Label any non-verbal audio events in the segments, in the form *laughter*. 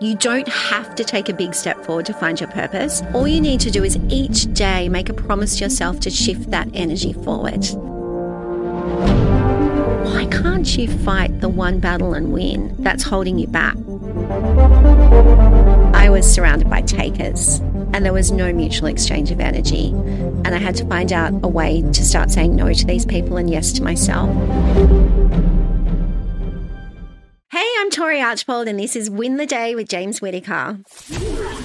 You don't have to take a big step forward to find your purpose. All you need to do is each day make a promise to yourself to shift that energy forward. Why can't you fight the one battle and win that's holding you back? I was surrounded by takers and there was no mutual exchange of energy. And I had to find out a way to start saying no to these people and yes to myself. I'm Tory Archbold, and this is Win the Day with James Whittaker.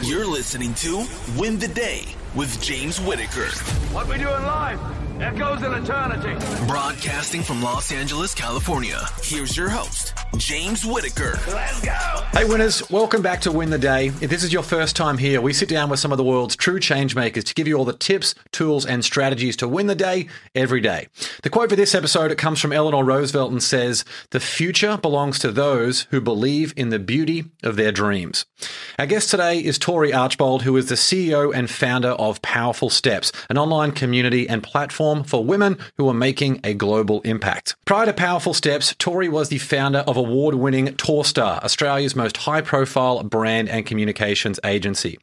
You're listening to Win the Day with James Whittaker. What we do in life echoes in eternity. Broadcasting from Los Angeles, California. Here's your host, James Whittaker. Let's go. Hey winners, welcome back to Win the Day. If this is your first time here, we sit down with some of the world's true change makers to give you all the tips, tools, and strategies to win the day every day. The quote for this episode it comes from Eleanor Roosevelt and says, "The future belongs to those who believe in the beauty of their dreams." Our guest today is Tory Archbold, who is the CEO and founder of Powerful Steps, an online community and platform for women who are making a global impact. Prior to Powerful Steps, Tory was the founder of award-winning Torstar, Australia's most high-profile brand and communications agency.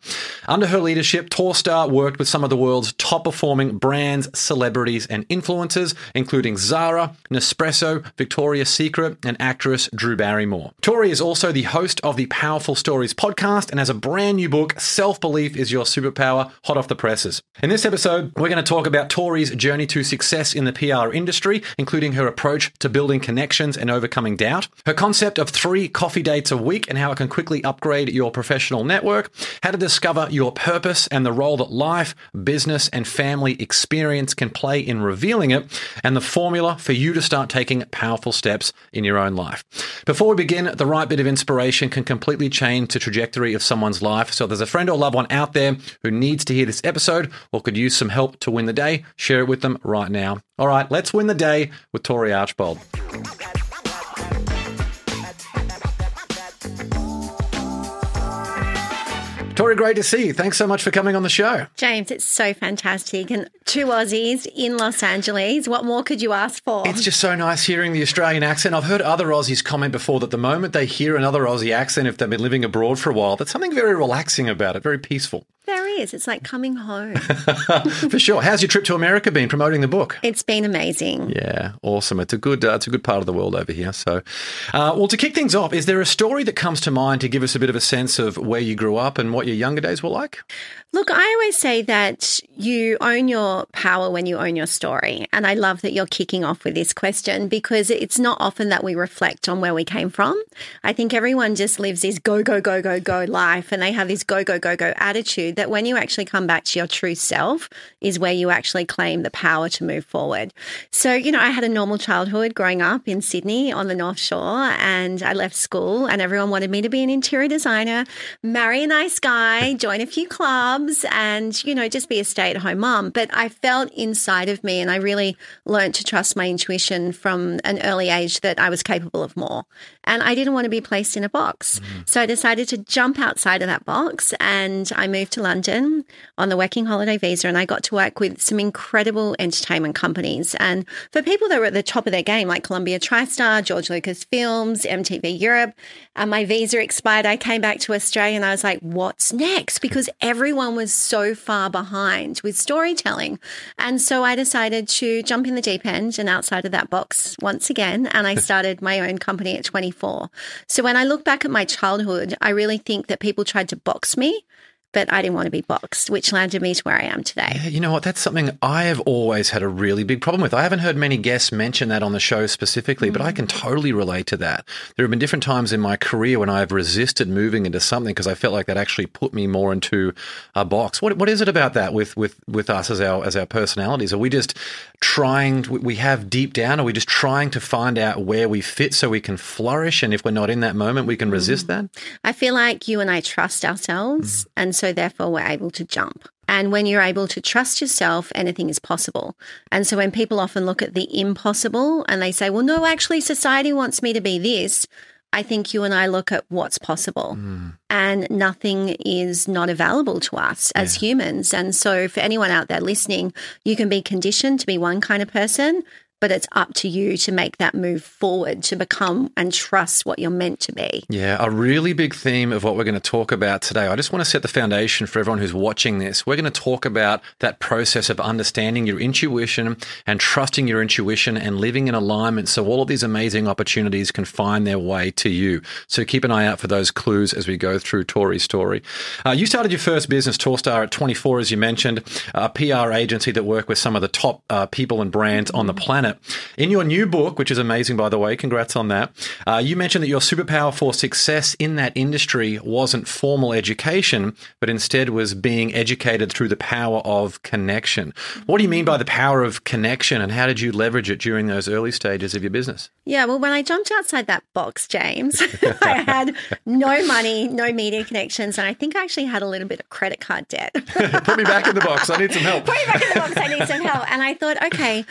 Under her leadership, Torstar worked with some of the world's top-performing brands, celebrities, and influencers, including Zara, Nespresso, Victoria's Secret, and actress Drew Barrymore. Tory is also the host of the Powerful Stories podcast and has a brand new book, Self Belief is Your Superpower, hot off the presses. In this episode, we're going to talk about Tory's journey to success in the PR industry, including her approach to building connections and overcoming doubt, her concept of three coffee dates a week and how it can quickly upgrade your professional network, how to discover your purpose and the role that life, business, and family experience can play in revealing it, and the formula for you to start taking powerful steps in your own life. Before we begin, the right bit of inspiration can completely change the trajectory of someone's life. So there's a friend or loved one out there who needs to hear this episode or could use some help to win the day, share it with them right now. All right, let's win the day with Tory Archbold. Tory, great to see you. Thanks so much for coming on the show. James, it's so fantastic. And two Aussies in Los Angeles. What more could you ask for? It's just so nice hearing the Australian accent. I've heard other Aussies comment before that the moment they hear another Aussie accent, if they've been living abroad for a while, there's something very relaxing about it, very peaceful. there is. It's like coming home. *laughs* for sure. How's your trip to America been promoting the book? it's been amazing. Yeah, awesome. It's a good, uh, it's a good part of the world over here. So, uh, well, to kick things off, is there a story that comes to mind to give us a bit of a sense of where you grew up and what your younger days were like? Look, I always say that you own your power when you own your story. And I love that you're kicking off with this question because it's not often that we reflect on where we came from. I think everyone just lives this go, go, go, go, go life and they have this go, go, go, go attitude that when you actually come back to your true self is where you actually claim the power to move forward. So, you know, I had a normal childhood growing up in Sydney on the North Shore and I left school and everyone wanted me to be an interior designer, marry a nice guy, join a few clubs and, you know, just be a stay at home mom. But I felt inside of me and I really learned to trust my intuition from an early age that I was capable of more. And I didn't want to be placed in a box. Mm-hmm. So I decided to jump outside of that box and I moved to London on the working holiday visa and I got to work with some incredible entertainment companies. And for people that were at the top of their game, like Columbia TriStar, George Lucas Films, MTV Europe, and my visa expired. I came back to Australia and I was like, what's next? Because everyone was so far behind with storytelling. And so I decided to jump in the deep end and outside of that box once again. And I started my own company at 24. So when I look back at my childhood, I really think that people tried to box me. But I didn't want to be boxed, which landed me to where I am today. Yeah, you know what? That's something I have always had a really big problem with. I haven't heard many guests mention that on the show specifically, but I mm. can totally relate to that. There have been different times in my career when I've resisted moving into something because I felt like that actually put me more into a box. What what is it about that with with with us as our as our personalities? Are we just trying? we- We have deep down. Are we just trying to find out where we fit so we can flourish? And if we're not in that moment, we can resist mm. that. I feel like you and I trust ourselves, mm. and so therefore we're able to jump. And when you're able to trust yourself, anything is possible. And so when people often look at the impossible and they say, well, no, actually, society wants me to be this, I think you and I look at what's possible. Mm. And nothing is not available to us as humans. And so for anyone out there listening, you can be conditioned to be one kind of person. But it's up to you to make that move forward to become and trust what you're meant to be. Yeah, a really big theme of what we're going to talk about today. I just want to set the foundation for everyone who's watching this. We're going to talk about that process of understanding your intuition and trusting your intuition and living in alignment so all of these amazing opportunities can find their way to you. So keep an eye out for those clues as we go through Tory's story. Uh, you started your first business, Torstar, at 24, as you mentioned, a PR agency that worked with some of the top uh, people and brands on the planet. In your new book, which is amazing, by the way, congrats on that, uh, you mentioned that your superpower for success in that industry wasn't formal education, but instead was being educated through the power of connection. What do you mean by the power of connection, and how did you leverage it during those early stages of your business? Yeah, well, when I jumped outside that box, James, *laughs* I had no money, no media connections, and I think I actually had a little bit of credit card debt. *laughs* Put me back in the box. I need some help. *laughs* Put me back in the box. I need some help. And I thought, okay,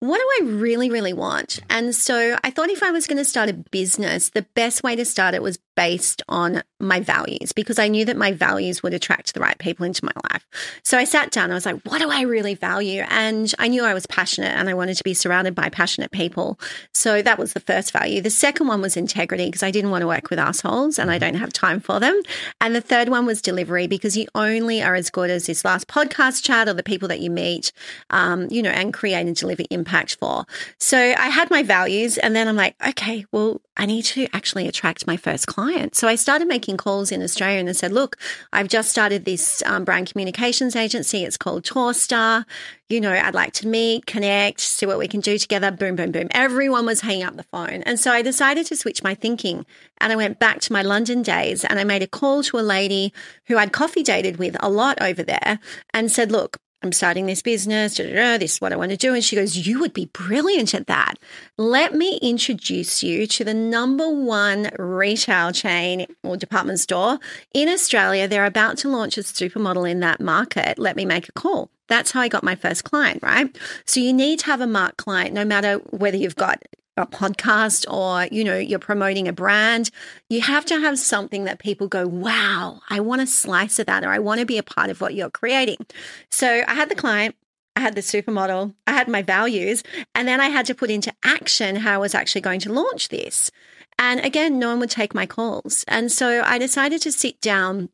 what do I really, really want? And so I thought if I was going to start a business, the best way to start it was based on my values because I knew that my values would attract the right people into my life. So I sat down, I was like, what do I really value? And I knew I was passionate and I wanted to be surrounded by passionate people. So that was the first value. The second one was integrity because I didn't want to work with assholes and I don't have time for them. And the third one was delivery because you only are as good as this last podcast chat or the people that you meet, um, you know, and create and deliver impact for. So I had my values and then I'm like, okay, well, I need to actually attract my first client. So I started making calls in Australia and I said, look, I've just started this um, brand communications agency. It's called Torstar. You know, I'd like to meet, connect, see what we can do together. Boom, boom, boom. Everyone was hanging up the phone. And so I decided to switch my thinking and I went back to my London days and I made a call to a lady who I'd coffee dated with a lot over there and said, look, I'm starting this business. Da, da, da, this is what I want to do. And she goes, You would be brilliant at that. Let me introduce you to the number one retail chain or department store in Australia. They're about to launch a supermodel in that market. Let me make a call. That's how I got my first client, right? So you need to have a marked client no matter whether you've got a podcast or you know you're promoting a brand you have to have something that people go wow i want a slice of that or i want to be a part of what you're creating so i had the client I had the supermodel, I had my values, and then I had to put into action how I was actually going to launch this. And again, no one would take my calls. And so I decided to sit down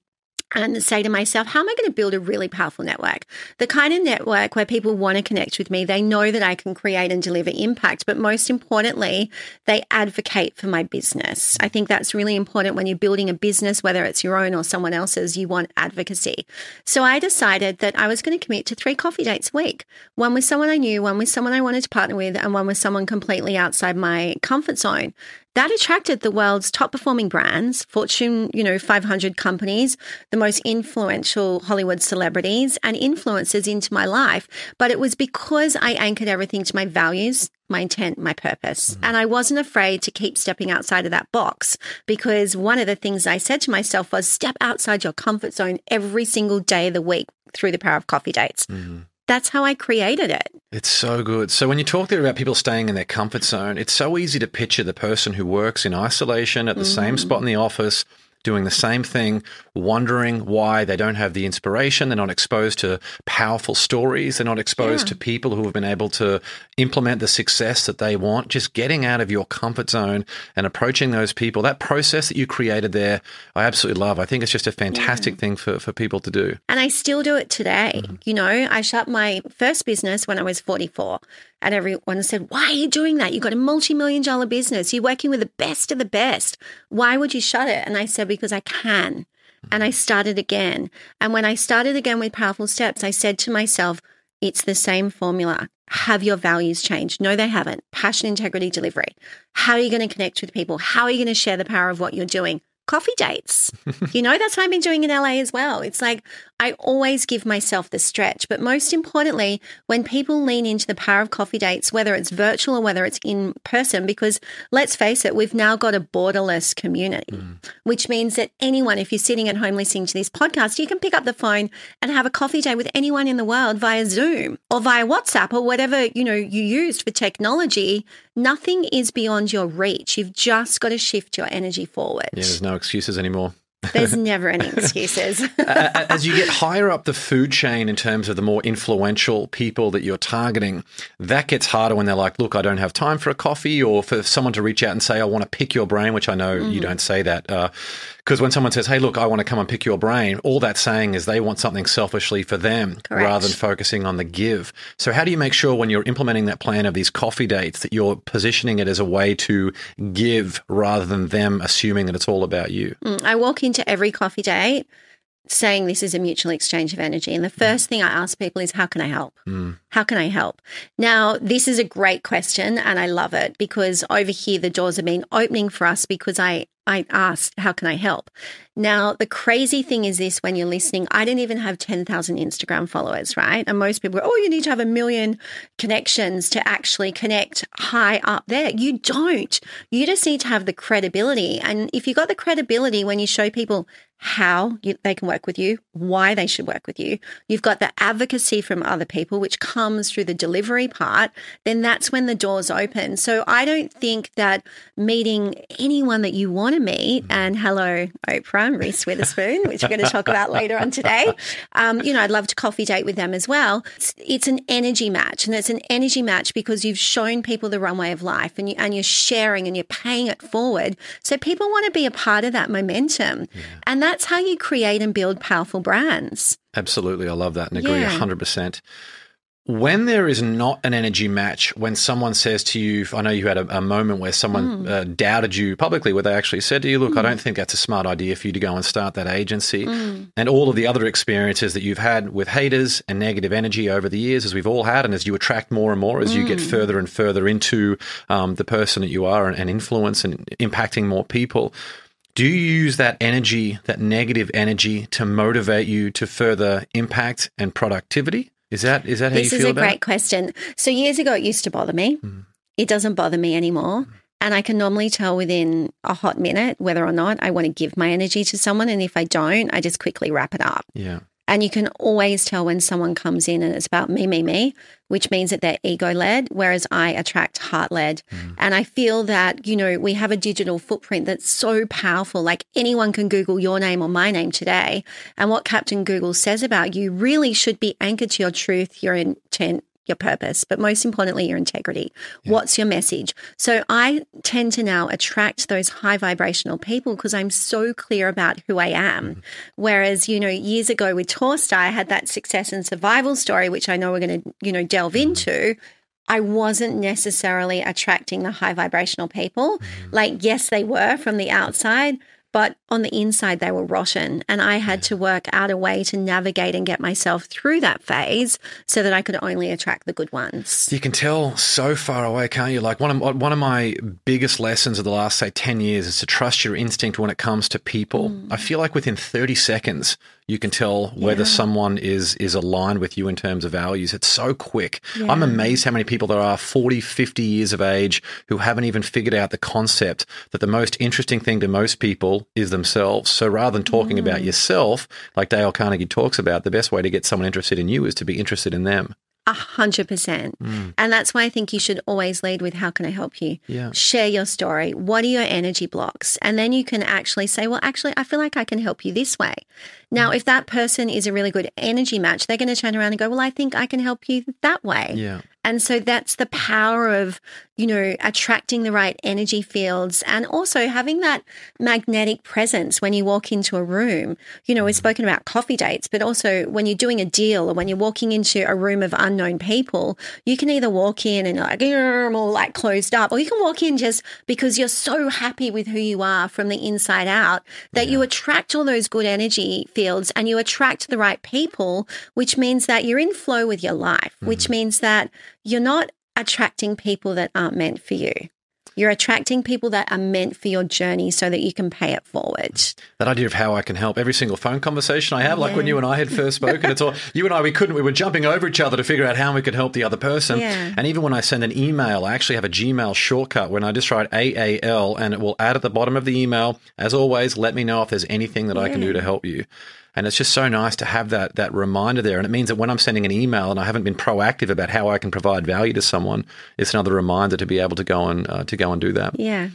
and say to myself, how am I going to build a really powerful network? The kind of network where people want to connect with me. They know that I can create and deliver impact, but most importantly, they advocate for my business. I think that's really important when you're building a business, whether it's your own or someone else's, you want advocacy. So I decided that I was going to commit to three coffee dates a week one with someone I knew, one with someone I wanted to partner with, and one with someone completely outside my comfort zone that attracted the world's top performing brands, Fortune, you know, 500 companies, the most influential Hollywood celebrities and influencers into my life. But it was because I anchored everything to my values, my intent, my purpose. Mm-hmm. And I wasn't afraid to keep stepping outside of that box because one of the things I said to myself was step outside your comfort zone every single day of the week through the power of coffee dates. Mm-hmm that's how I created it. It's so good. So when you talk there about people staying in their comfort zone, it's so easy to picture the person who works in isolation at the mm. same spot in the office doing the same thing, wondering why they don't have the inspiration. They're not exposed to powerful stories. They're not exposed yeah. to people who have been able to implement the success that they want. Just getting out of your comfort zone and approaching those people, that process that you created there, I absolutely love. I think it's just a fantastic yeah. thing for, for people to do. And I still do it today. Mm-hmm. You know, I shut my first business when I was 44. And everyone said, Why are you doing that? You've got a multi million dollar business. You're working with the best of the best. Why would you shut it? And I said, Because I can. And I mm-hmm. started again. And when I started again with Powerful Steps, I said to myself, It's the same formula. Have your values changed? No, they haven't. Passion, integrity, delivery. How are you going to connect with people? How are you going to share the power of what you're doing? Coffee dates. you know, that's what I've been doing in LA as well. It's like I always give myself the stretch. But most importantly, when people lean into the power of coffee dates, whether it's virtual or whether it's in person, because let's face it, we've now got a borderless community, mm. which means that anyone, if you're sitting at home listening to this podcast, you can pick up the phone and have a coffee date with anyone in the world via Zoom or via WhatsApp or whatever, you know, you used for technology. Nothing is beyond your reach. You've just got to shift your energy forward. Yeah, no excuses anymore. There's *laughs* never any excuses. As you get higher up the food chain in terms of the more influential people that you're targeting, that gets harder when they're like, look, I don't have time for a coffee, or for someone to reach out and say, I want to pick your brain, which I know you mm-hmm. don't say that. Uh, Because when someone says, hey, look, I want to come and pick your brain, all that's saying is they want something selfishly for them Correct. rather than focusing on the give. So, how do you make sure when you're implementing that plan of these coffee dates that you're positioning it as a way to give rather than them assuming that it's all about you? Mm, I walk into every coffee date saying this is a mutual exchange of energy. And the first thing I ask people is, How can I help? How can I help? Now, this is a great question and I love it because over here the doors have been opening for us because I, I asked, How can I help? Now, the crazy thing is this when you're listening, I didn't even have 10,000 Instagram followers, right? And most people go, Oh, you need to have a million connections to actually connect high up there. You don't. You just need to have the credibility. And if you got the credibility when you show people how you, they can work with you, why they should work with you, you've got the advocacy from other people, which comes through the delivery part, then that's when the doors open. So I don't think that meeting anyone that you want to meet, mm. and hello, Oprah Reese Witherspoon, which we're going to talk about later on today, um, you know, I'd love to coffee date with them as well. It's, it's an energy match, and it's an energy match because you've shown people the runway of life and, you, and you're sharing and you're paying it forward. So people want to be a part of that momentum. And that's how you create and build powerful brands. Absolutely. I love that and agree Yeah. 100%. When there is not an energy match, when someone says to you, I know you had a, a moment where someone uh, doubted you publicly, where they actually said to you, Look, I don't think that's a smart idea for you to go and start that agency. And all of the other experiences that you've had with haters and negative energy over the years, as we've all had, and as you attract more and more, as you get further and further into um, the person that you are and, and influence and impacting more people. Do you use that energy, that negative energy, to motivate you to further impact and productivity? Is that is that how you feel? This is a about great it? question. So years ago, it used to bother me. Hmm. It doesn't bother me anymore. Hmm. And I can normally tell within a hot minute whether or not I want to give my energy to someone. And if I don't, I just quickly wrap it up. Yeah. And you can always tell when someone comes in and it's about me, me, me, which means that they're ego led, whereas I attract heart led. Mm. And I feel that, you know, we have a digital footprint that's so powerful. Like anyone can Google your name or my name today. And what Captain Google says about you really should be anchored to your truth, your intent, your purpose, but most importantly, your integrity. What's your message? So I tend to now attract those high vibrational people because I'm so clear about who I am. Mm-hmm. Whereas, you know, years ago with Torstar, I had that success and survival story, which I know we're going to, you know, delve mm-hmm. into. I wasn't necessarily attracting the high vibrational people. Mm-hmm. Like, yes, they were from the outside, but on the inside, they were rotten. And I had to work out a way to navigate and get myself through that phase so that I could only attract the good ones. You can tell so far away, can't you? Like one of one of my biggest lessons of the last say ten years is to trust your instinct when it comes to people. Mm. I feel like within thirty seconds you can tell whether someone is is aligned with you in terms of values. It's so quick. I'm amazed how many people there are 40, 50 years of age who haven't even figured out the concept that the most interesting thing to most people is themselves. So rather than talking Mm. about yourself, like Dale Carnegie talks about, the best way to get someone interested in you is to be interested in them. A hundred percent. And that's why I think you should always lead with how can I help you? Yeah. Share your story. What are your energy blocks? And then you can actually say, well, actually, I feel like I can help you this way. Now, if that person is a really good energy match, they're going to turn around and go, well, I think I can help you that way. Yeah. And so that's the power of, you know, attracting the right energy fields and also having that magnetic presence when you walk into a room. You know, we've mm-hmm. spoken about coffee dates, but also when you're doing a deal or when you're walking into a room of unknown people, you can either walk in and like, I'm all like closed up, or you can walk in just because you're so happy with who you are from the inside out that you attract all those good energy fields and you attract the right people, which means that you're in flow with your life, which mm-hmm. means that you're not attracting people that aren't meant for you. You're attracting people that are meant for your journey so that you can pay it forward. that idea of how I can help every single phone conversation I have, like when you and I had first spoken, it's all you and I, we couldn't, we were jumping over each other to figure out how we could help the other person. Yeah. And even when I send an email, I actually have a Gmail shortcut when I just write AAL and it will add at the bottom of the email, as always, let me know if there's anything that I can do to help you. And it's just so nice to have that that reminder there. And it means that when I'm sending an email and I haven't been proactive about how I can provide value to someone, it's another reminder to be able to go and uh, to go and do that. Yeah.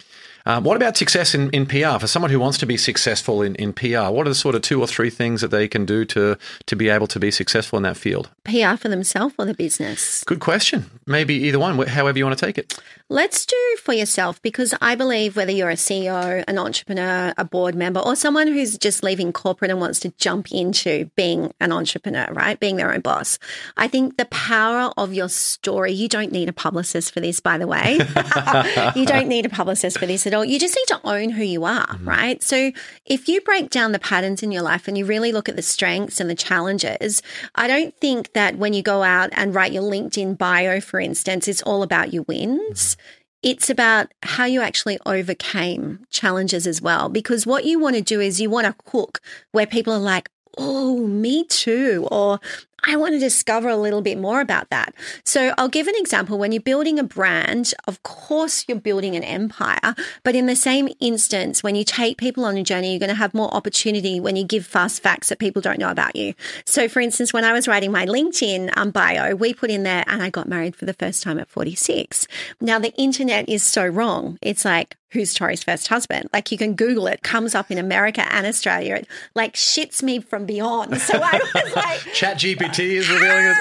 Um, what about success in, in PR? For someone who wants to be successful in, in PR, what are the sort of two or three things that they can do to, to be able to be successful in that field? PR for themselves or the business? Good question. Maybe either one, however you want to take it. Let's do for yourself because I believe whether you're a CEO, an entrepreneur, a board member, or someone who's just leaving corporate and wants to jump into being an entrepreneur, right? Being their own boss. I think the power of your story, you don't need a publicist for this, by the way. *laughs* you don't need a publicist for this at all. You just need to own who you are, Mm-hmm. right? So if you break down the patterns in your life and you really look at the strengths and the challenges, I don't think that when you go out and write your LinkedIn bio, for instance, it's all about your wins. It's about how you actually overcame challenges as well. Because what you want to do is you want to hook where people are like, oh, me too. Or I want to discover a little bit more about that. So I'll give an example. When you're building a brand, of course, you're building an empire. But in the same instance, when you take people on a journey, you're going to have more opportunity when you give fast facts that people don't know about you. So, for instance, when I was writing my LinkedIn um, bio, we put in there, and I got married for the first time at 46. Now, the internet is so wrong. It's like, who's Tory's first husband? Like you can Google it, comes up in America and Australia. It like shits me from beyond. So I was *laughs* like, Chat GPT is revealing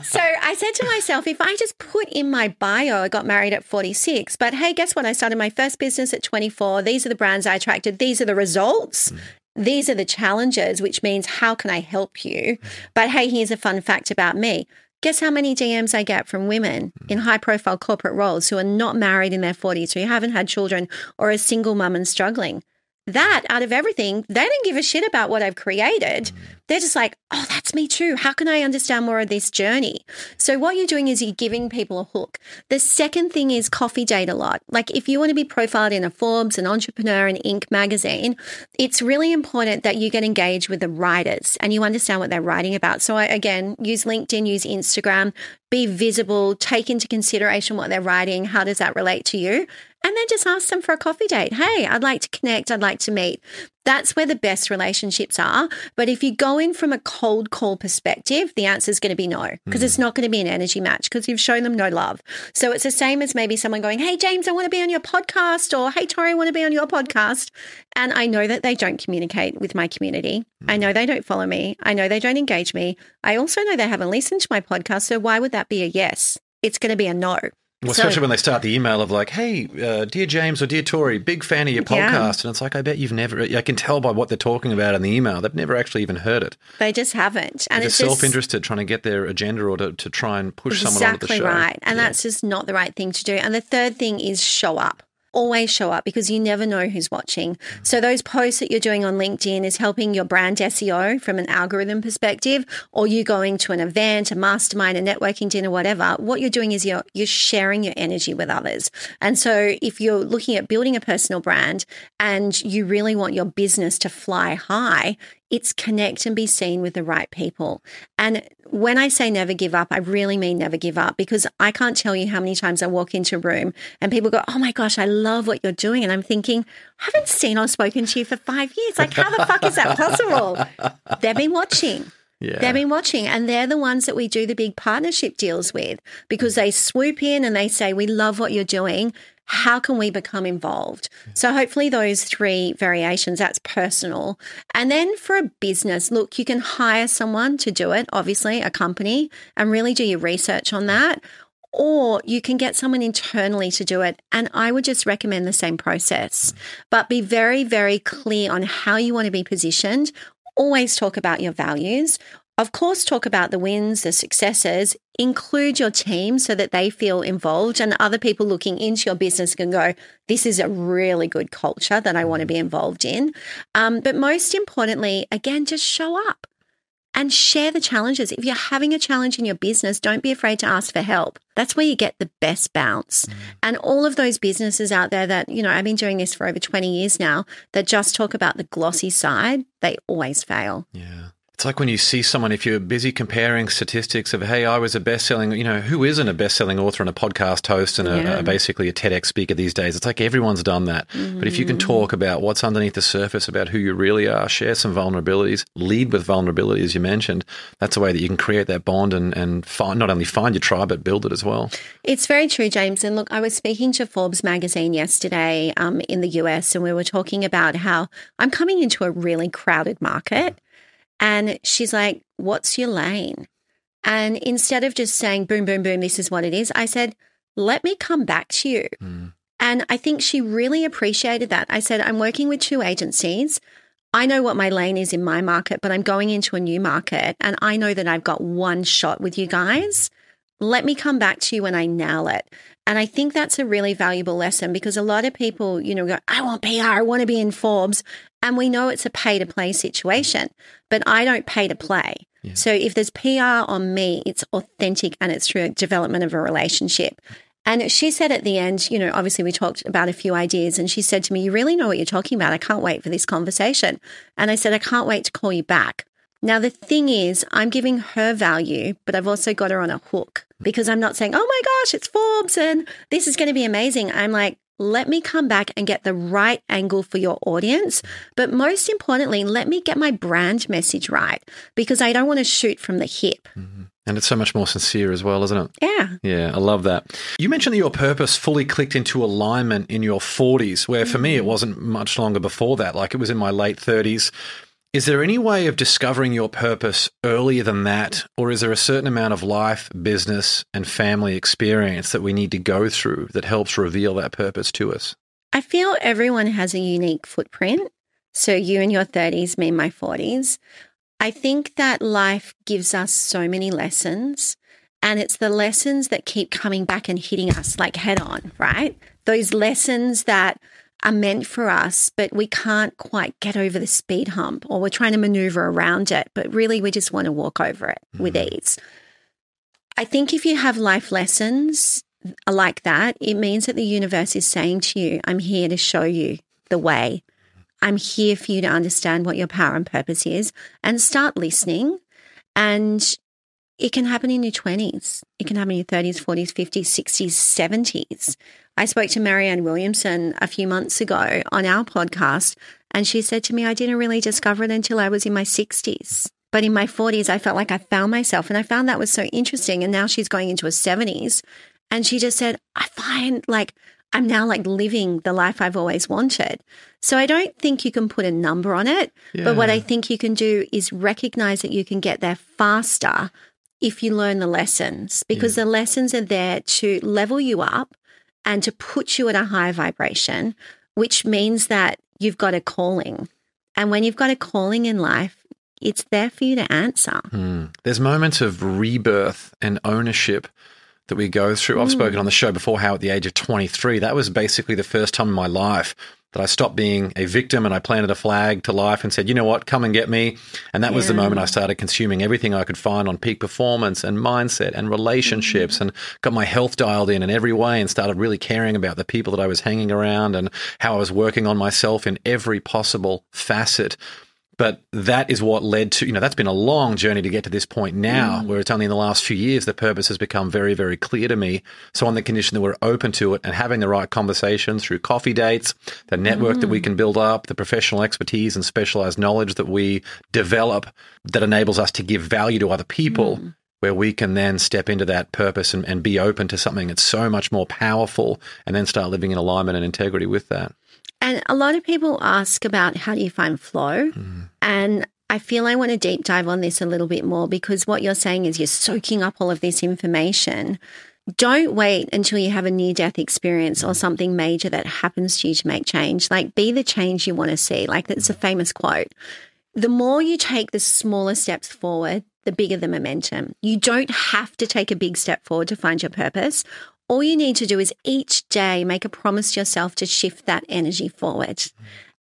*laughs* so I said to myself, if I just put in my bio, I got married at 46, but hey, guess what? I started my first business at 24. These are the brands I attracted. These are the results. Mm. These are the challenges, which means how can I help you? But hey, here's a fun fact about me. Guess how many DMs I get from women in mm. high profile corporate roles who are not married in their 40s, who haven't had children, or a single mum and struggling? That out of everything, they don't give a shit about what I've created. They're just like, oh, that's me too. How can I understand more of this journey? So, what you're doing is you're giving people a hook. The second thing is coffee date a lot. Like, if you want to be profiled in a Forbes, an Entrepreneur, an Inc. magazine, it's really important that you get engaged with the writers and you understand what they're writing about. So, I, again, use LinkedIn, use Instagram, be visible, take into consideration what they're writing. How does that relate to you? And then just ask them for a coffee date. Hey, I'd like to connect. I'd like to meet. That's where the best relationships are. But if you go in from a cold call perspective, the answer is going to be no, because it's hmm. not going to be an energy match because you've shown them no love. So it's the same as maybe someone going, Hey, James, I want to be on your podcast, or Hey, Tory, I want to be on your podcast. And I know that they don't communicate with my community. I know hmm. they don't follow me. I know they don't engage me. I also know they haven't listened to my podcast. So why would that be a yes? It's going to be a no. Well, So- especially when they start the email of like, "Hey, uh, dear James or dear Tory, big fan of your Yeah. podcast," and it's like, I bet you've never. I can tell by what they're talking about in the email; they've never actually even heard it. They just haven't. And They're it's self-interested, trying to get their agenda or to, to try and push someone onto the show. exactly right. And Yeah. that's just not the right thing to do. And the third thing is show up. Always show up because you never know who's watching. So those posts that you're doing on LinkedIn is helping your brand SEO from an algorithm perspective, or you going to an event, a mastermind, a networking dinner, whatever. What you're doing is you're you're sharing your energy with others. And so if you're looking at building a personal brand and you really want your business to fly high, it's connect and be seen with the right people. And when I say never give up, I really mean never give up because I can't tell you how many times I walk into a room and people go, Oh my gosh, I love what you're doing. And I'm thinking, I haven't seen or spoken to you for five years. Like, how the fuck is that possible? They've been watching. Yeah. They've been watching, and they're the ones that we do the big partnership deals with because they swoop in and they say, We love what you're doing. How can we become involved? So, hopefully, those three variations that's personal. And then for a business, look, you can hire someone to do it, obviously, a company, and really do your research on that. Or you can get someone internally to do it. And I would just recommend the same process, but be very, very clear on how you want to be positioned. Always talk about your values. Of course, talk about the wins, the successes, include your team so that they feel involved and other people looking into your business can go, this is a really good culture that I want to be involved in. Um, but most importantly, again, just show up and share the challenges. If you're having a challenge in your business, don't be afraid to ask for help. That's where you get the best bounce. And all of those businesses out there that, you know, I've been doing this for over 20 years now that just talk about the glossy side, they always fail. Yeah. It's like when you see someone, if you're busy comparing statistics of, hey, I was a best selling, you know, who isn't a best selling author and a podcast host and Yeah. a, basically a TEDx speaker these days? It's like everyone's done that. But if you can talk about what's underneath the surface, about who you really are, share some vulnerabilities, lead with vulnerability, as you mentioned, that's a way that you can create that bond and, and find, not only find your tribe, but build it as well. It's very true, James. And look, I was speaking to Forbes magazine yesterday um, in the US, and we were talking about how I'm coming into a really crowded market. And she's like, What's your lane? And instead of just saying, boom, boom, boom, this is what it is, I said, Let me come back to you. Hmm. And I think she really appreciated that. I said, I'm working with two agencies. I know what my lane is in my market, but I'm going into a new market and I know that I've got one shot with you guys. Let me come back to you when I nail it. And I think that's a really valuable lesson because a lot of people, you know, go, I want PR, I want to be in Forbes. And we know it's a pay to play situation, but I don't pay to play. So if there's PR on me, it's authentic and it's through a development of a relationship. And she said at the end, you know, obviously we talked about a few ideas, and she said to me, You really know what you're talking about. I can't wait for this conversation. And I said, I can't wait to call you back. Now, the thing is, I'm giving her value, but I've also got her on a hook because I'm not saying, Oh my gosh, it's Forbes and this is going to be amazing. I'm like, let me come back and get the right angle for your audience. But most importantly, let me get my brand message right because I don't want to shoot from the hip. Mm-hmm. And it's so much more sincere as well, isn't it? Yeah. Yeah, I love that. You mentioned that your purpose fully clicked into alignment in your 40s, where for me it mm. wasn't much longer before that. Like it was in my late 30s. Is there any way of discovering your purpose earlier than that? Or is there a certain amount of life, business, and family experience that we need to go through that helps reveal that purpose to us? I feel everyone has a unique footprint. So you in your 30s, me in my 40s. I think that life gives us so many lessons, and it's the lessons that keep coming back and hitting us like head on, right? Those lessons that are meant for us, but we can't quite get over the speed hump or we're trying to maneuver around it, but really we just want to walk over it with mm-hmm. ease. I think if you have life lessons uh, like that, it means that the universe is saying to you, I'm here to show you the way. I'm here for you to understand what your power and purpose is and start listening. And it can happen in your 20s, it can happen in your 30s, 40s, 50s, 60s, 70s. I spoke to Marianne Williamson a few months ago on our podcast, and she said to me, I didn't really discover it until I was in my 60s. But in my 40s, I felt like I found myself, and I found that was so interesting. And now she's going into her 70s, and she just said, I find like I'm now like living the life I've always wanted. So I don't think you can put a number on it. But what I think you can do is recognize that you can get there faster if you learn the lessons because the lessons are there to level you up and to put you at a higher vibration, which means that you've got a calling. And when you've got a calling in life, it's there for you to answer. Hmm. There's moments of rebirth and ownership that we go through. I've hmm. spoken on the show before how at the age of 23, that was basically the first time in my life that I stopped being a victim and I planted a flag to life and said, you know what, come and get me. And that was the moment I started consuming everything I could find on peak performance and mindset and relationships mm. and got my health dialed in in every way and started really caring about the people that I was hanging around and how I was working on myself in every possible facet. But that is what led to, you know, that's been a long journey to get to this point now, mm. where it's only in the last few years the purpose has become very, very clear to me. So, on the condition that we're open to it and having the right conversations through coffee dates, the network that we mm. can build up, the professional expertise and specialized knowledge that we develop that enables us to give value to other people. Mm. Where we can then step into that purpose and, and be open to something that's so much more powerful and then start living in alignment and integrity with that. And a lot of people ask about how do you find flow? Mm-hmm. And I feel I want to deep dive on this a little bit more because what you're saying is you're soaking up all of this information. Don't wait until you have a near death experience or something major that happens to you to make change. Like, be the change you want to see. Like, that's a mm-hmm. famous quote. The more you take the smaller steps forward, the bigger the momentum. You don't have to take a big step forward to find your purpose. All you need to do is each day make a promise to yourself to shift that energy forward.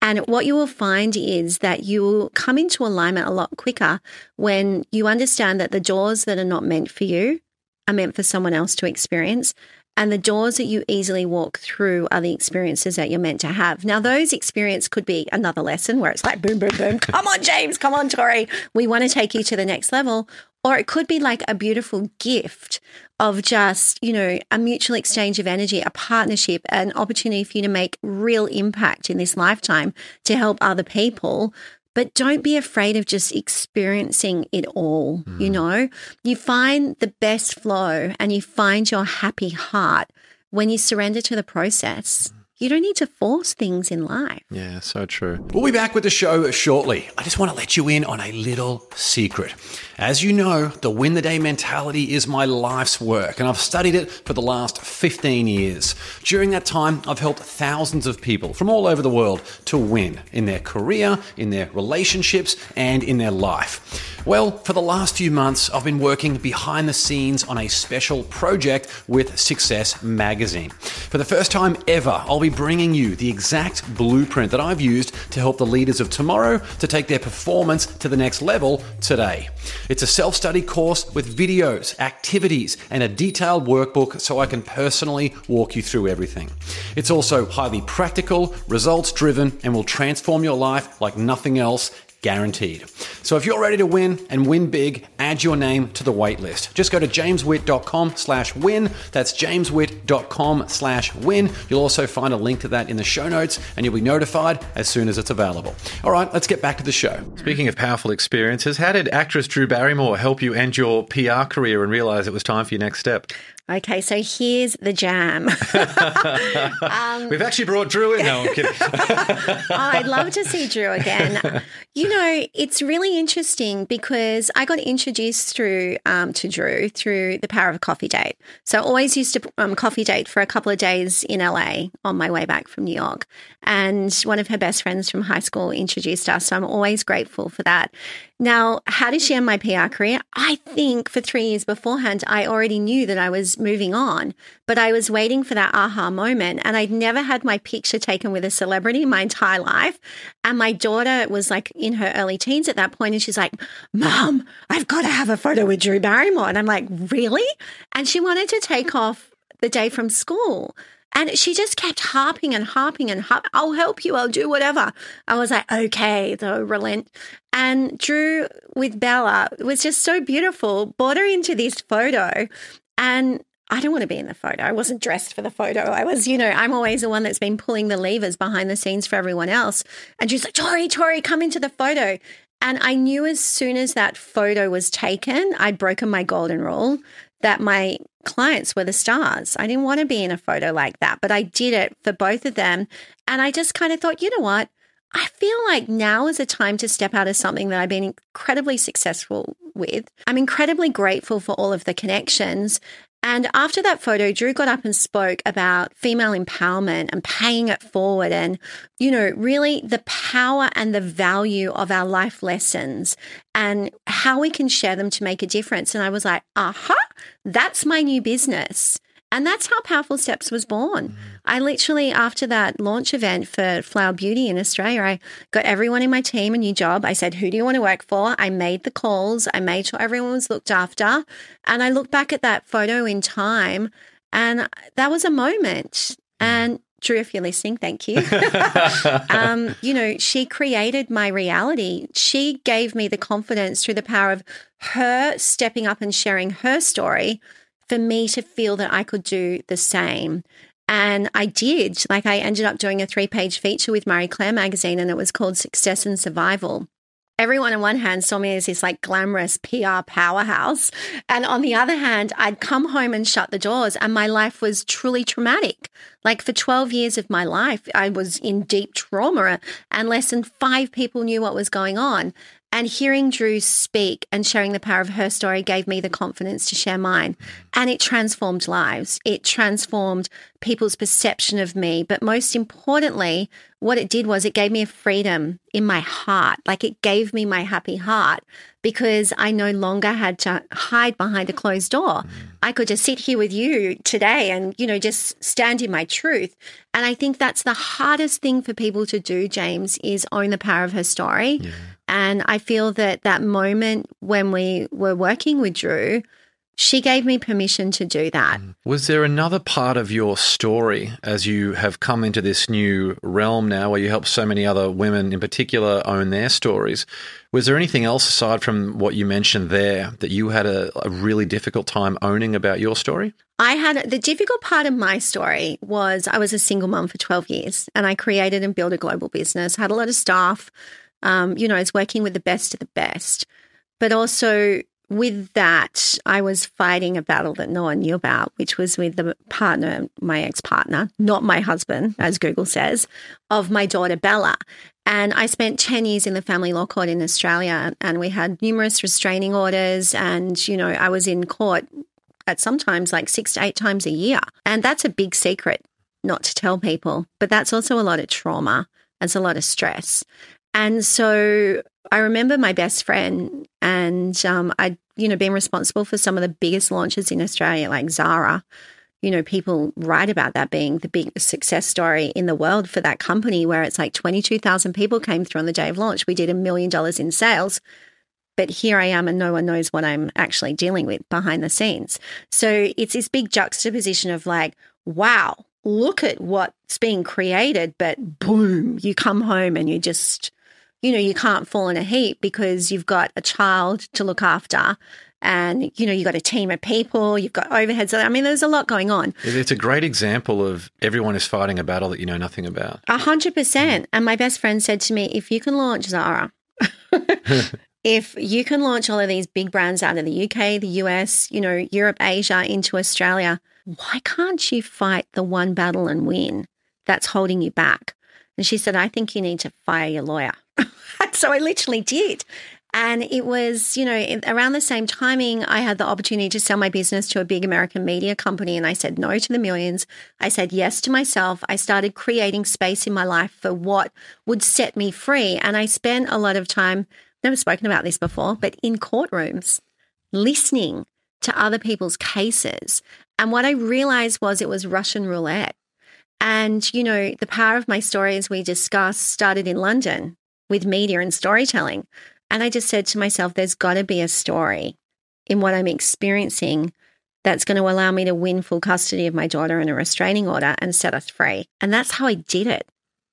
And what you will find is that you will come into alignment a lot quicker when you understand that the doors that are not meant for you are meant for someone else to experience. And the doors that you easily walk through are the experiences that you're meant to have. Now, those experiences could be another lesson where it's like, boom, boom, boom. Come on, James. Come on, Tory. We want to take you to the next level. Or it could be like a beautiful gift of just, you know, a mutual exchange of energy, a partnership, an opportunity for you to make real impact in this lifetime to help other people. But don't be afraid of just experiencing it all. Mm. You know, you find the best flow and you find your happy heart when you surrender to the process. You don't need to force things in life. Yeah, so true. We'll be back with the show shortly. I just want to let you in on a little secret. As you know, the win the day mentality is my life's work, and I've studied it for the last 15 years. During that time, I've helped thousands of people from all over the world to win in their career, in their relationships, and in their life. Well, for the last few months, I've been working behind the scenes on a special project with Success Magazine. For the first time ever, I'll be bringing you the exact blueprint that I've used to help the leaders of tomorrow to take their performance to the next level today. It's a self study course with videos, activities, and a detailed workbook so I can personally walk you through everything. It's also highly practical, results driven, and will transform your life like nothing else guaranteed. So if you're ready to win and win big, add your name to the waitlist. Just go to jameswhitt.com slash win. That's jameswhitt.com slash win. You'll also find a link to that in the show notes and you'll be notified as soon as it's available. All right, let's get back to the show. Speaking of powerful experiences, how did actress Drew Barrymore help you end your PR career and realize it was time for your next step? Okay, so here's the jam. *laughs* um, We've actually brought Drew in. No, I'm kidding. *laughs* I'd love to see Drew again. You know, it's really interesting because I got introduced through um, to Drew through the power of a coffee date. So I always used to um, coffee date for a couple of days in LA on my way back from New York. And one of her best friends from high school introduced us. So I'm always grateful for that. Now, how did she end my PR career? I think for three years beforehand, I already knew that I was moving on, but I was waiting for that aha moment. And I'd never had my picture taken with a celebrity in my entire life. And my daughter was like in her early teens at that point, and she's like, Mom, I've got to have a photo with Drew Barrymore. And I'm like, Really? And she wanted to take off the day from school. And she just kept harping and harping and harp. I'll help you. I'll do whatever. I was like, okay, though, relent. And Drew with Bella was just so beautiful, brought her into this photo. And I don't want to be in the photo. I wasn't dressed for the photo. I was, you know, I'm always the one that's been pulling the levers behind the scenes for everyone else. And she's like, Tory, Tory, come into the photo. And I knew as soon as that photo was taken, I'd broken my golden rule that my clients were the stars. I didn't want to be in a photo like that, but I did it for both of them. And I just kind of thought, you know what? I feel like now is a time to step out of something that I've been incredibly successful with. I'm incredibly grateful for all of the connections. And after that photo, Drew got up and spoke about female empowerment and paying it forward and, you know, really the power and the value of our life lessons and how we can share them to make a difference. And I was like, aha, that's my new business. And that's how Powerful Steps was born. I literally, after that launch event for Flower Beauty in Australia, I got everyone in my team a new job. I said, Who do you want to work for? I made the calls, I made sure everyone was looked after. And I look back at that photo in time, and that was a moment. And Drew, if you're listening, thank you. *laughs* um, you know, she created my reality. She gave me the confidence through the power of her stepping up and sharing her story for me to feel that I could do the same. And I did. Like, I ended up doing a three page feature with Marie Claire magazine, and it was called Success and Survival. Everyone on one hand saw me as this like glamorous PR powerhouse. And on the other hand, I'd come home and shut the doors, and my life was truly traumatic. Like for 12 years of my life, I was in deep trauma, and less than five people knew what was going on. And hearing Drew speak and sharing the power of her story gave me the confidence to share mine. And it transformed lives. It transformed people's perception of me. But most importantly, what it did was it gave me a freedom in my heart. Like it gave me my happy heart because I no longer had to hide behind a closed door. I could just sit here with you today and, you know, just stand in my truth. And I think that's the hardest thing for people to do, James, is own the power of her story. Yeah and I feel that that moment when we were working with Drew, she gave me permission to do that. Mm. Was there another part of your story as you have come into this new realm now where you help so many other women in particular own their stories? Was there anything else aside from what you mentioned there that you had a, a really difficult time owning about your story? I had the difficult part of my story was I was a single mom for 12 years and I created and built a global business, had a lot of staff. Um, you know, I was working with the best of the best. But also, with that, I was fighting a battle that no one knew about, which was with the partner, my ex partner, not my husband, as Google says, of my daughter Bella. And I spent 10 years in the family law court in Australia, and we had numerous restraining orders. And, you know, I was in court at sometimes like six to eight times a year. And that's a big secret not to tell people, but that's also a lot of trauma. It's a lot of stress. And so I remember my best friend, and um, I'd you know been responsible for some of the biggest launches in Australia, like Zara. You know, people write about that being the big success story in the world for that company, where it's like twenty two thousand people came through on the day of launch. We did a million dollars in sales, but here I am, and no one knows what I'm actually dealing with behind the scenes. So it's this big juxtaposition of like, wow, look at what's being created, but boom, you come home and you just you know, you can't fall in a heap because you've got a child to look after and you know you've got a team of people you've got overheads. I mean there's a lot going on. It's a great example of everyone is fighting a battle that you know nothing about. A hundred percent. And my best friend said to me if you can launch zara *laughs* if you can launch all of these big brands out of the uk the us you know europe asia into australia why can't you fight the one battle and win that's holding you back? And she said i think you need to fire your lawyer *laughs* so I literally did. And it was, you know, around the same timing, I had the opportunity to sell my business to a big American media company. And I said no to the millions. I said yes to myself. I started creating space in my life for what would set me free. And I spent a lot of time, never spoken about this before, but in courtrooms, listening to other people's cases. And what I realized was it was Russian roulette. And, you know, the power of my story, as we discussed, started in London with media and storytelling. And I just said to myself, there's got to be a story in what I'm experiencing that's going to allow me to win full custody of my daughter in a restraining order and set us free. And that's how I did it.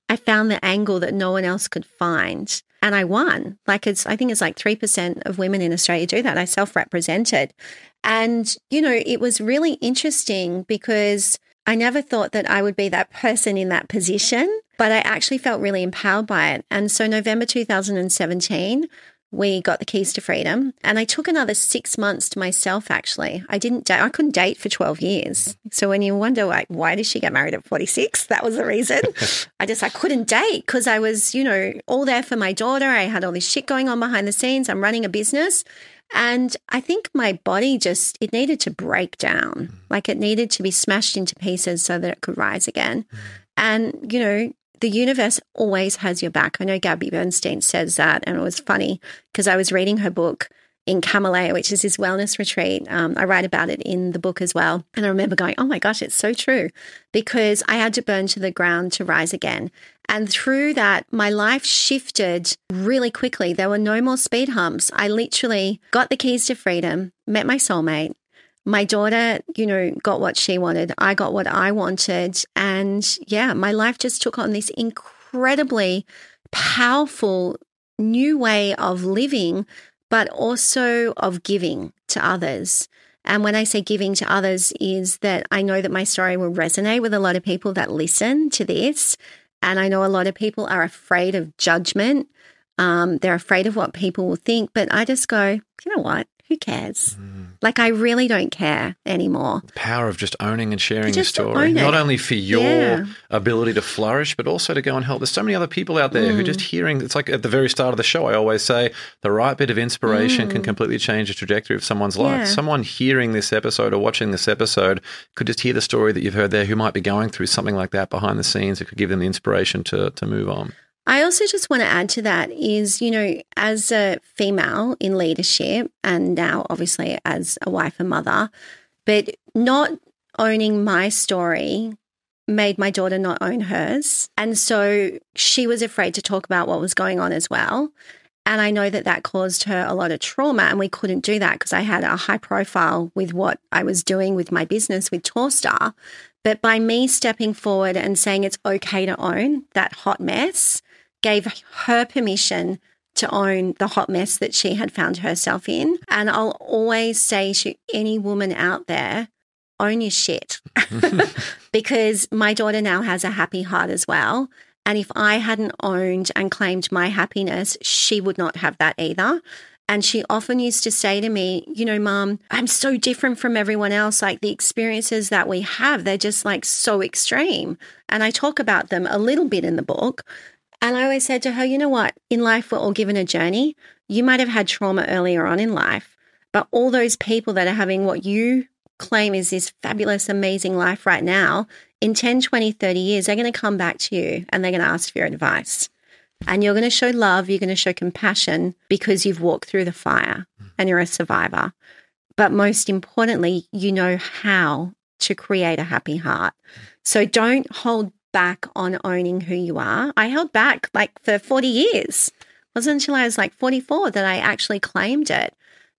I found the angle that no one else could find. And I won. Like it's, I think it's like 3% of women in Australia do that. I self represented. And, you know, it was really interesting because I never thought that I would be that person in that position, but I actually felt really empowered by it. And so, November 2017, we got the keys to freedom and i took another six months to myself actually. I didn't date i couldn't date for 12 years. So when you wonder like why did she get married at 46 *laughs* that was the reason. *laughs* I just i couldn't date because i was you know all there for my daughter. I had all this shit going on behind the scenes. I'm running a business and I think my body just, it needed to break down. Mm. Like it needed to be smashed into pieces so that it could rise again. Mm. And, you know, the universe always has your back. I know Gabby Bernstein says that. And it was funny because I was reading her book in Kamalaya, which is his wellness retreat. Um, I write about it in the book as well. And I remember going, oh my gosh, it's so true because I had to burn to the ground to rise again. And through that, my life shifted really quickly. There were no more speed humps. I literally got the keys to freedom, met my soulmate. My daughter, you know, got what she wanted. I got what I wanted. And yeah, my life just took on this incredibly powerful new way of living, but also of giving to others. And when I say giving to others, is that I know that my story will resonate with a lot of people that listen to this. And I know a lot of people are afraid of judgment. Um, they're afraid of what people will think. But I just go, you know what? Who cares? Mm. Like, I really don't care anymore. The power of just owning and sharing your story, not only for your yeah. ability to flourish, but also to go and help. There's so many other people out there mm. who just hearing it's like at the very start of the show, I always say the right bit of inspiration mm. can completely change the trajectory of someone's life. Yeah. Someone hearing this episode or watching this episode could just hear the story that you've heard there who might be going through something like that behind the scenes. It could give them the inspiration to, to move on. I also just want to add to that is, you know, as a female in leadership and now obviously as a wife and mother, but not owning my story made my daughter not own hers. And so she was afraid to talk about what was going on as well. And I know that that caused her a lot of trauma. And we couldn't do that because I had a high profile with what I was doing with my business with Torstar. But by me stepping forward and saying it's okay to own that hot mess, gave her permission to own the hot mess that she had found herself in. And I'll always say to any woman out there, own your shit. *laughs* because my daughter now has a happy heart as well. And if I hadn't owned and claimed my happiness, she would not have that either. And she often used to say to me, You know, mom, I'm so different from everyone else. Like the experiences that we have, they're just like so extreme. And I talk about them a little bit in the book. And I always said to her, You know what? In life, we're all given a journey. You might have had trauma earlier on in life, but all those people that are having what you claim is this fabulous, amazing life right now, in 10, 20, 30 years, they're going to come back to you and they're going to ask for your advice. And you're going to show love, you're going to show compassion because you've walked through the fire hmm. and you're a survivor. But most importantly, you know how to create a happy heart. So don't hold back on owning who you are. I held back like for 40 years. It wasn't until I was like 44 that I actually claimed it.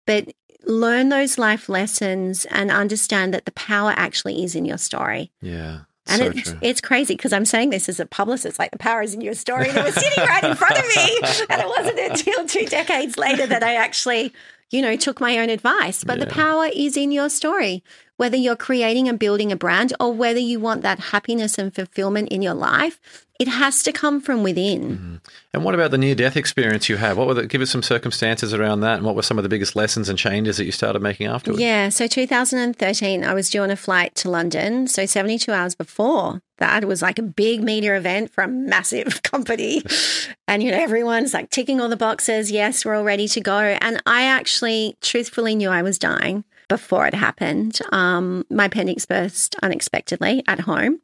But learn those life lessons and understand that the power actually is in your story. Yeah. And so it's, it's crazy because I'm saying this as a publicist, like the power is in your story. And it was sitting right in front of me. *laughs* And it wasn't until two decades later that I actually, you know, took my own advice. But the power is in your story. Whether you're creating and building a brand or whether you want that happiness and fulfillment in your life, it has to come from within. Mm-hmm. And what about the near death experience you had? What were the, give us some circumstances around that and what were some of the biggest lessons and changes that you started making afterwards? Yeah. So 2013, I was due on a flight to London. So 72 hours before that, was like a big media event for a massive *laughs* company. and, you know, everyone's like ticking all the boxes. Yes, we're all ready to go. And I actually truthfully knew I was dying before it happened. Um, my appendix burst unexpectedly at home.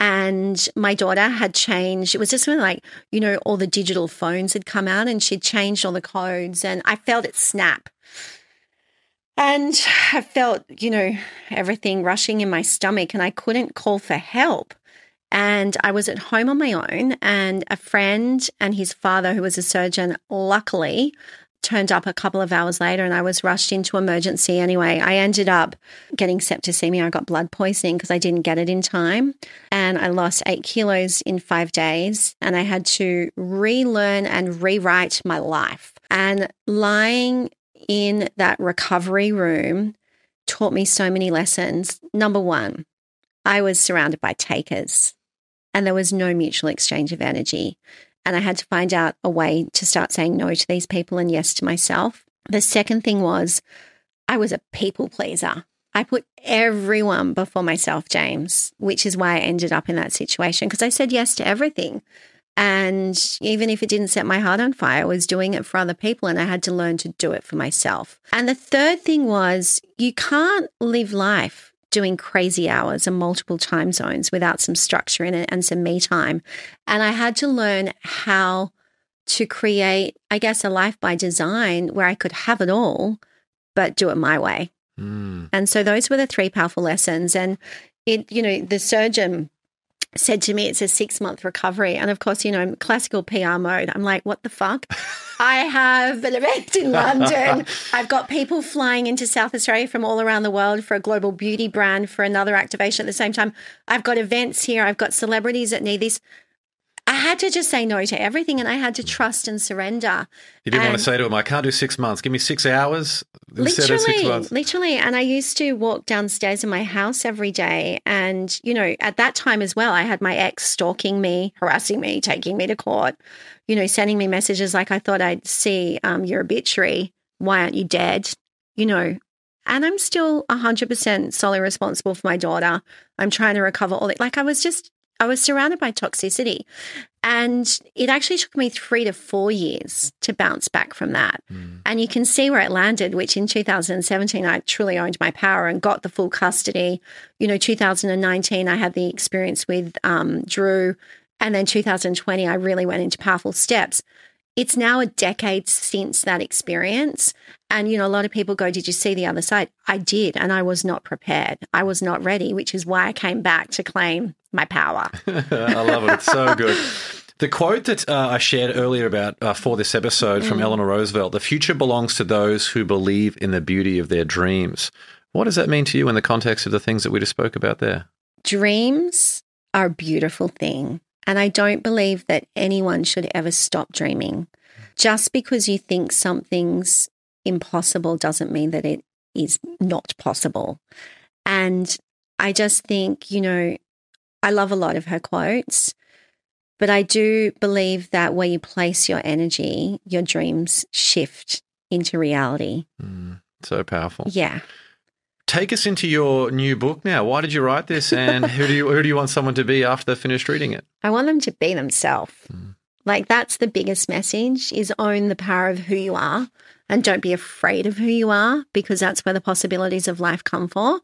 And my daughter had changed. It was just when, like, you know, all the digital phones had come out and she'd changed all the codes. And I felt it snap. And I felt, you know, everything rushing in my stomach and I couldn't call for help. And I was at home on my own, and a friend and his father, who was a surgeon, luckily turned up a couple of hours later and I was rushed into emergency anyway. I ended up getting septicemia. I got blood poisoning because I didn't get it in time. And I lost eight kilos in five days. And I had to relearn and rewrite my life. And lying in that recovery room taught me so many lessons. Number one, I was surrounded by takers and there was no mutual exchange of energy. And I had to find out a way to start saying no to these people and yes to myself. The second thing was I was a people pleaser. I put everyone before myself, James, which is why I ended up in that situation because I said yes to everything. And even if it didn't set my heart on fire, I was doing it for other people and I had to learn to do it for myself. And the third thing was you can't live life doing crazy hours and multiple time zones without some structure in it and some me time. And I had to learn how to create, I guess, a life by design where I could have it all, but do it my way. Mm. And so those were the three powerful lessons. And it, you know, the surgeon said to me, it's a six month recovery. And of course, you know, classical PR mode. I'm like, what the fuck? *laughs* I have an event in London. I've got people flying into South Australia from all around the world for a global beauty brand for another activation at the same time. I've got events here. I've got celebrities that need this. I had to just say no to everything and I had to trust and surrender. You didn't want to say to him, I can't do six months. Give me six hours instead of six literally, months. literally. And I used to walk downstairs in my house every day. And, you know, at that time as well, I had my ex stalking me, harassing me, taking me to court, you know, sending me messages like, I thought I'd see um, your obituary. Why aren't you dead? You know, and I'm still 100% solely responsible for my daughter. I'm trying to recover all that. Like, I was just, I was surrounded by toxicity. And it actually took me three to four years to bounce back from that. And you can see where it landed, which in 2017, I truly owned my power and got the full custody. You know, 2019, I had the experience with um, Drew. And then 2020, I really went into powerful steps. It's now a decade since that experience. And, you know, a lot of people go, Did you see the other side? I did. And I was not prepared. I was not ready, which is why I came back to claim my power. *laughs* I love it. It's so good. The quote that uh, I shared earlier about uh, for this episode Mm. from Eleanor Roosevelt the future belongs to those who believe in the beauty of their dreams. What does that mean to you in the context of the things that we just spoke about there? Dreams are a beautiful thing. And I don't believe that anyone should ever stop dreaming. Just because you think something's impossible doesn't mean that it is not possible. And I just think, you know, I love a lot of her quotes, but I do believe that where you place your energy, your dreams shift into reality. Mm, so powerful. Yeah. Take us into your new book now. Why did you write this, and who do you who do you want someone to be after they've finished reading it? I want them to be themselves. Like that's the biggest message is own the power of who you are and don't be afraid of who you are because that's where the possibilities of life come for.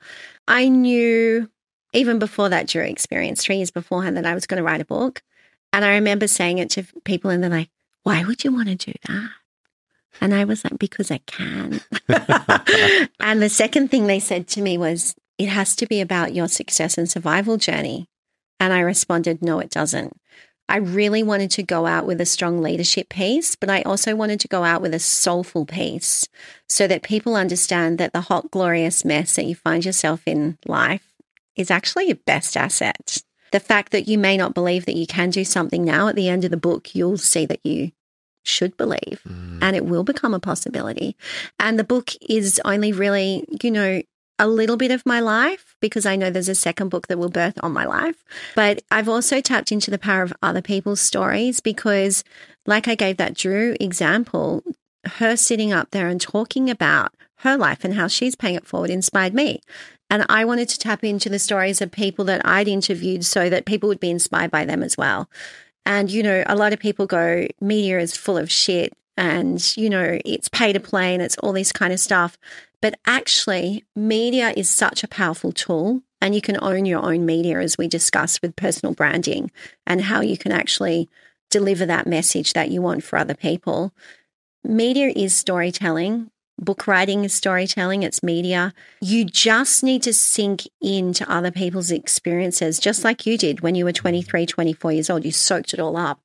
I knew even before that Drew experience, three years beforehand, that I was going to write a book. And I remember saying it to people and they're like, why would you want to do that? And I was like, because I can. *laughs* and the second thing they said to me was, it has to be about your success and survival journey. And I responded, no, it doesn't. I really wanted to go out with a strong leadership piece, but I also wanted to go out with a soulful piece so that people understand that the hot, glorious mess that you find yourself in life is actually your best asset. The fact that you may not believe that you can do something now, at the end of the book, you'll see that you should believe mm. and it will become a possibility. And the book is only really, you know, a little bit of my life because I know there's a second book that will birth on my life. But I've also tapped into the power of other people's stories because, like I gave that Drew example, her sitting up there and talking about her life and how she's paying it forward inspired me. And I wanted to tap into the stories of people that I'd interviewed so that people would be inspired by them as well. And, you know, a lot of people go, media is full of shit and, you know, it's pay to play and it's all this kind of stuff. But actually, media is such a powerful tool, and you can own your own media, as we discussed with personal branding and how you can actually deliver that message that you want for other people. Media is storytelling. Book writing is storytelling, it's media. You just need to sink into other people's experiences, just like you did when you were 23, 24 years old. You soaked it all up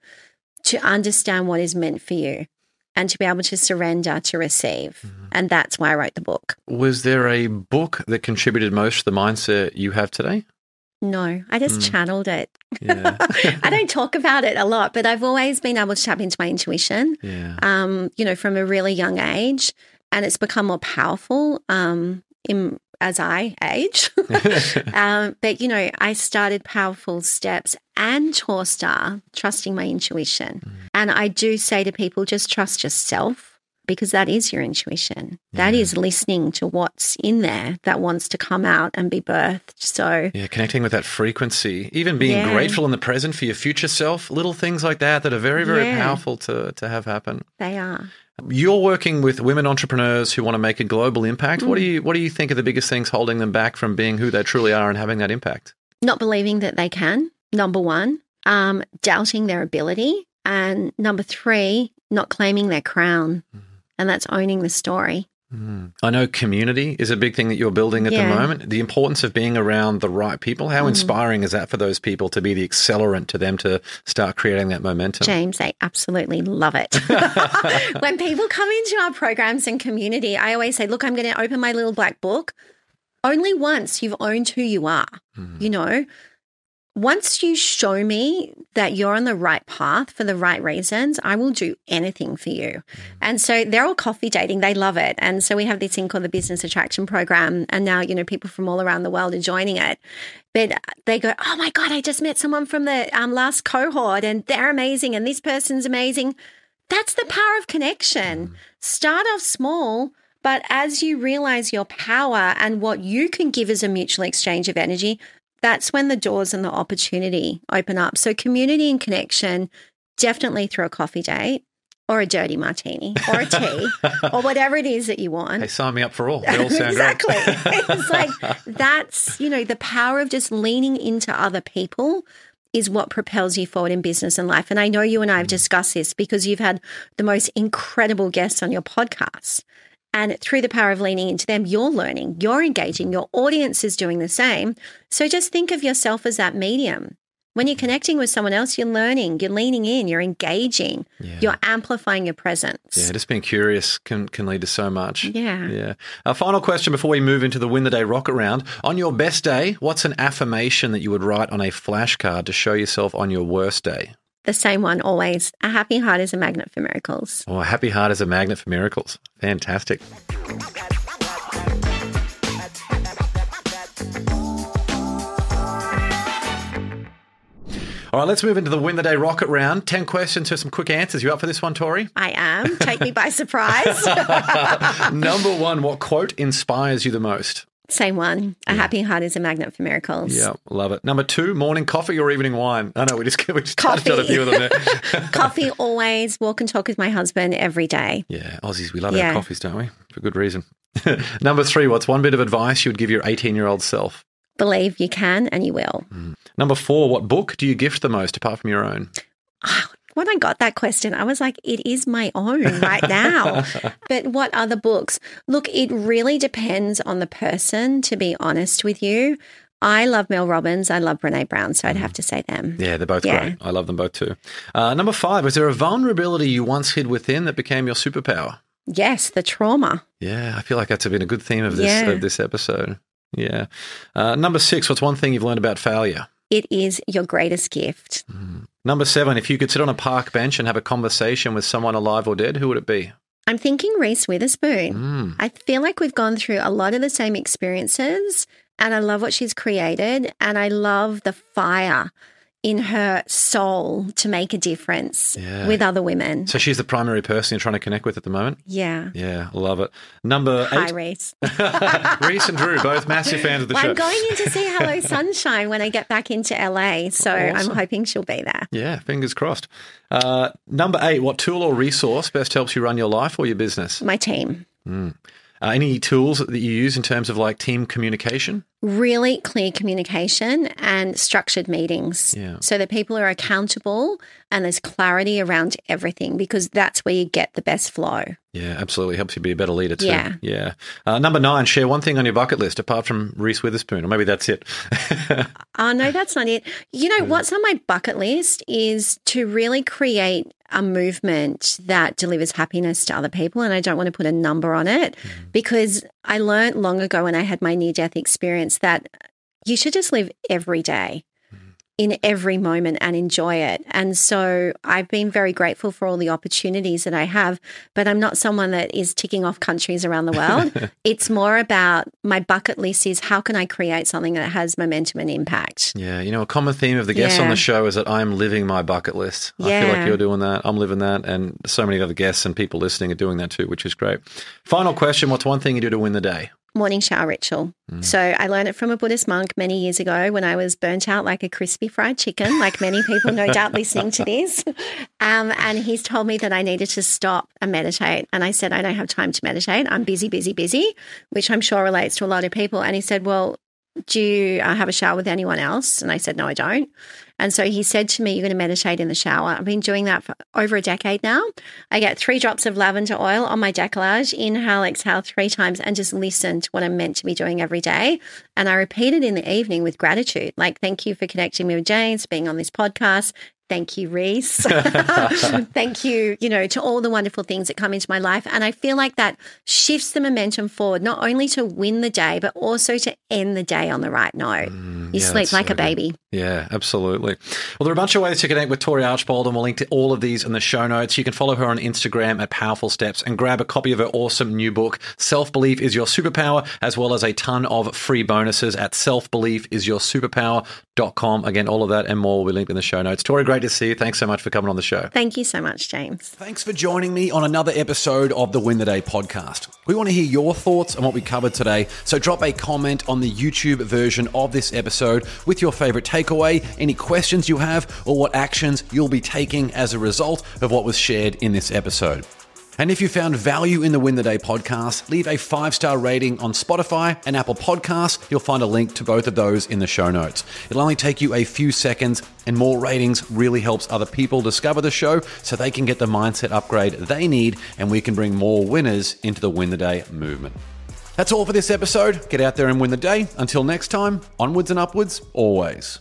to understand what is meant for you and to be able to surrender to receive. And that's why I wrote the book. Was there a book that contributed most to the mindset you have today? No, I just channeled it. Yeah. *laughs* I don't talk about it a lot, but I've always been able to tap into my intuition, yeah. um, you know, from a really young age. And it's become more powerful um, in, as I age. *laughs* um, but, you know, I started Powerful Steps and Torstar trusting my intuition. And I do say to people, just trust yourself because that is your intuition. That is listening to what's in there that wants to come out and be birthed. So, Yeah, connecting with that frequency, even being Yeah. grateful in the present for your future self, little things like that that are very, very Yeah. powerful to, to have happen. they are. You're working with women entrepreneurs who want to make a global impact. What do Mm. you what do you think are the biggest things holding them back from being who they truly are and having that impact? not believing that they can, number one, um, doubting their ability, and number three, not claiming their crown. And that's owning the story. Mm. I know community is a big thing that you're building at the moment. The importance of being around the right people. How mm. inspiring is that for those people to be the accelerant to them to start creating that momentum? James, they absolutely love it. *laughs* when people come into our programs and community, I always say, look, I'm going to open my little black book. Only once you've owned who you are, mm. you know, once you show me that you're on the right path for the right reasons, I will do anything for you. And so they're all coffee dating. They love it. And so we have this thing called the Business Attraction Program. And now, you know, people from all around the world are joining it. But they go, oh my God, I just met someone from the um, last cohort and they're amazing. And this person's amazing. That's the power of connection. Start off small. But as you realize your power and what you can give as a mutual exchange of energy, that's when the doors and the opportunity open up. So, community and connection, definitely through a coffee date or a dirty martini or a tea *laughs* or whatever it is that you want. They sign me up for all. They all *laughs* sound exactly. *laughs* it's like that's, you know, the power of just leaning into other people is what propels you forward in business and life. And I know you and I have mm. discussed this because you've had the most incredible guests on your podcast. And through the power of leaning into them, you're learning, you're engaging, your audience is doing the same. So just think of yourself as that medium. When you're connecting with someone else, you're learning, you're leaning in, you're engaging, you're amplifying your presence. Yeah, just being curious can, can lead to so much. Yeah. Yeah. Our final question before we move into the win the day rocket round. On your best day, what's an affirmation that you would write on a flashcard to show yourself on your worst day? The same one always. A happy heart is a magnet for miracles. Oh, a happy heart is a magnet for miracles. Fantastic. All right, let's move into the win the day rocket round. 10 questions for some quick answers. You up for this one, Tory? I am. Take me by surprise. *laughs* Number one, what quote inspires you the most? Same one. A happy heart is a magnet for miracles. Yeah, love it. Number two, morning coffee or evening wine? I know we just *laughs* we just touched on a few of them there. *laughs* *laughs* Coffee always. Walk and talk with my husband every day. yeah, Aussies, we love Yeah. our coffees, don't we? For good reason. Number three, what's one bit of advice you would give your 18 year old self? Believe you can and you will. Hmm. Number four, what book do you gift the most apart from your own? Ah, When I got that question, I was like, it is my own right now. *laughs* but what other books? Look, it really depends on the person, to be honest with you. I love Mel Robbins. I love Brene Brown. So I'd have to say them. Yeah, they're both Yeah. great. I love them both too. Uh, number five, was there a vulnerability you once hid within that became your superpower? Yes, the trauma. Yeah, I feel like that's been a good theme of this Yeah. of this episode. Yeah. Uh, number six, what's one thing you've learned about failure? It is your greatest gift. Number seven, if you could sit on a park bench and have a conversation with someone alive or dead, who would it be? I'm thinking Reese Witherspoon. Mm. I feel like we've gone through a lot of the same experiences, and I love what she's created, and I love the fire in her soul to make a difference Yeah. with other women. So she's the primary person you're trying to connect with at the moment? Yeah. Yeah, love it. Number Hi, eight, Reese. *laughs* Reese and Drew, both massive fans of the Well, show. I'm going in to see Hello Sunshine when I get back into LA, so I'm hoping she'll be there. yeah, fingers crossed. Uh, number eight, what tool or resource best helps you run your life or your business? My team. Uh, any tools that you use in terms of like team communication? Really clear communication and structured meetings Yeah. so that people are accountable and there's clarity around everything because that's where you get the best flow. Yeah, absolutely. Helps you be a better leader too. Yeah. Yeah. Uh, number nine, share one thing on your bucket list apart from Reese Witherspoon, or maybe that's it. Oh, *laughs* no, that's not it. You know, what's on my bucket list is to really create a movement that delivers happiness to other people. And I don't want to put a number on it because I learned long ago when I had my near death experience that you should just live every day in every moment and enjoy it. And so I've been very grateful for all the opportunities that I have, but I'm not someone that is ticking off countries around the world. *laughs* it's more about my bucket list is how can I create something that has momentum and impact? yeah. You know, a common theme of the guests on the show is that I'm living my bucket list. I feel like you're doing that. I'm living that. And so many other guests and people listening are doing that too, which is great. Final question What's one thing you do to win the day? Morning shower ritual. So I learned it from a Buddhist monk many years ago when I was burnt out like a crispy fried chicken, like many people no doubt listening to this. *laughs* Um, and he's told me that I needed to stop and meditate. And I said, I don't have time to meditate. I'm busy, busy, busy, which I'm sure relates to a lot of people. And he said, Well, do you uh, have a shower with anyone else? And I said, No, I don't. And so he said to me, You're going to meditate in the shower. I've been doing that for over a decade now. I get three drops of lavender oil on my decollage, inhale, exhale three times, and just listen to what I'm meant to be doing every day. And I repeat it in the evening with gratitude. Like, thank you for connecting me with James, being on this podcast. Thank you, Reese. *laughs* *laughs* Thank you, you know, to all the wonderful things that come into my life. And I feel like that shifts the momentum forward, not only to win the day, but also to end the day on the right note. you Mm, yeah, sleep like so a baby. Yeah, absolutely. Well, there are a bunch of ways to connect with Tory Archbold, and we'll link to all of these in the show notes. You can follow her on Instagram at Powerful Steps and grab a copy of her awesome new book, Self Belief is Your Superpower, as well as a ton of free bonuses at selfbeliefisyoursuperpower.com. Again, all of that and more will be linked in the show notes. Tory, great to see you. Thanks so much for coming on the show. Thank you so much, James. Thanks for joining me on another episode of the Win the Day podcast. We want to hear your thoughts on what we covered today, so drop a comment on the YouTube version of this episode with your favorite takeaway, any questions you have, or what actions you'll be taking as a result of what was shared in this episode. And if you found value in the Win the Day podcast, leave a five star rating on Spotify and Apple Podcasts. You'll find a link to both of those in the show notes. It'll only take you a few seconds, and more ratings really helps other people discover the show so they can get the mindset upgrade they need, and we can bring more winners into the Win the Day movement. That's all for this episode. Get out there and win the day. Until next time, onwards and upwards, always.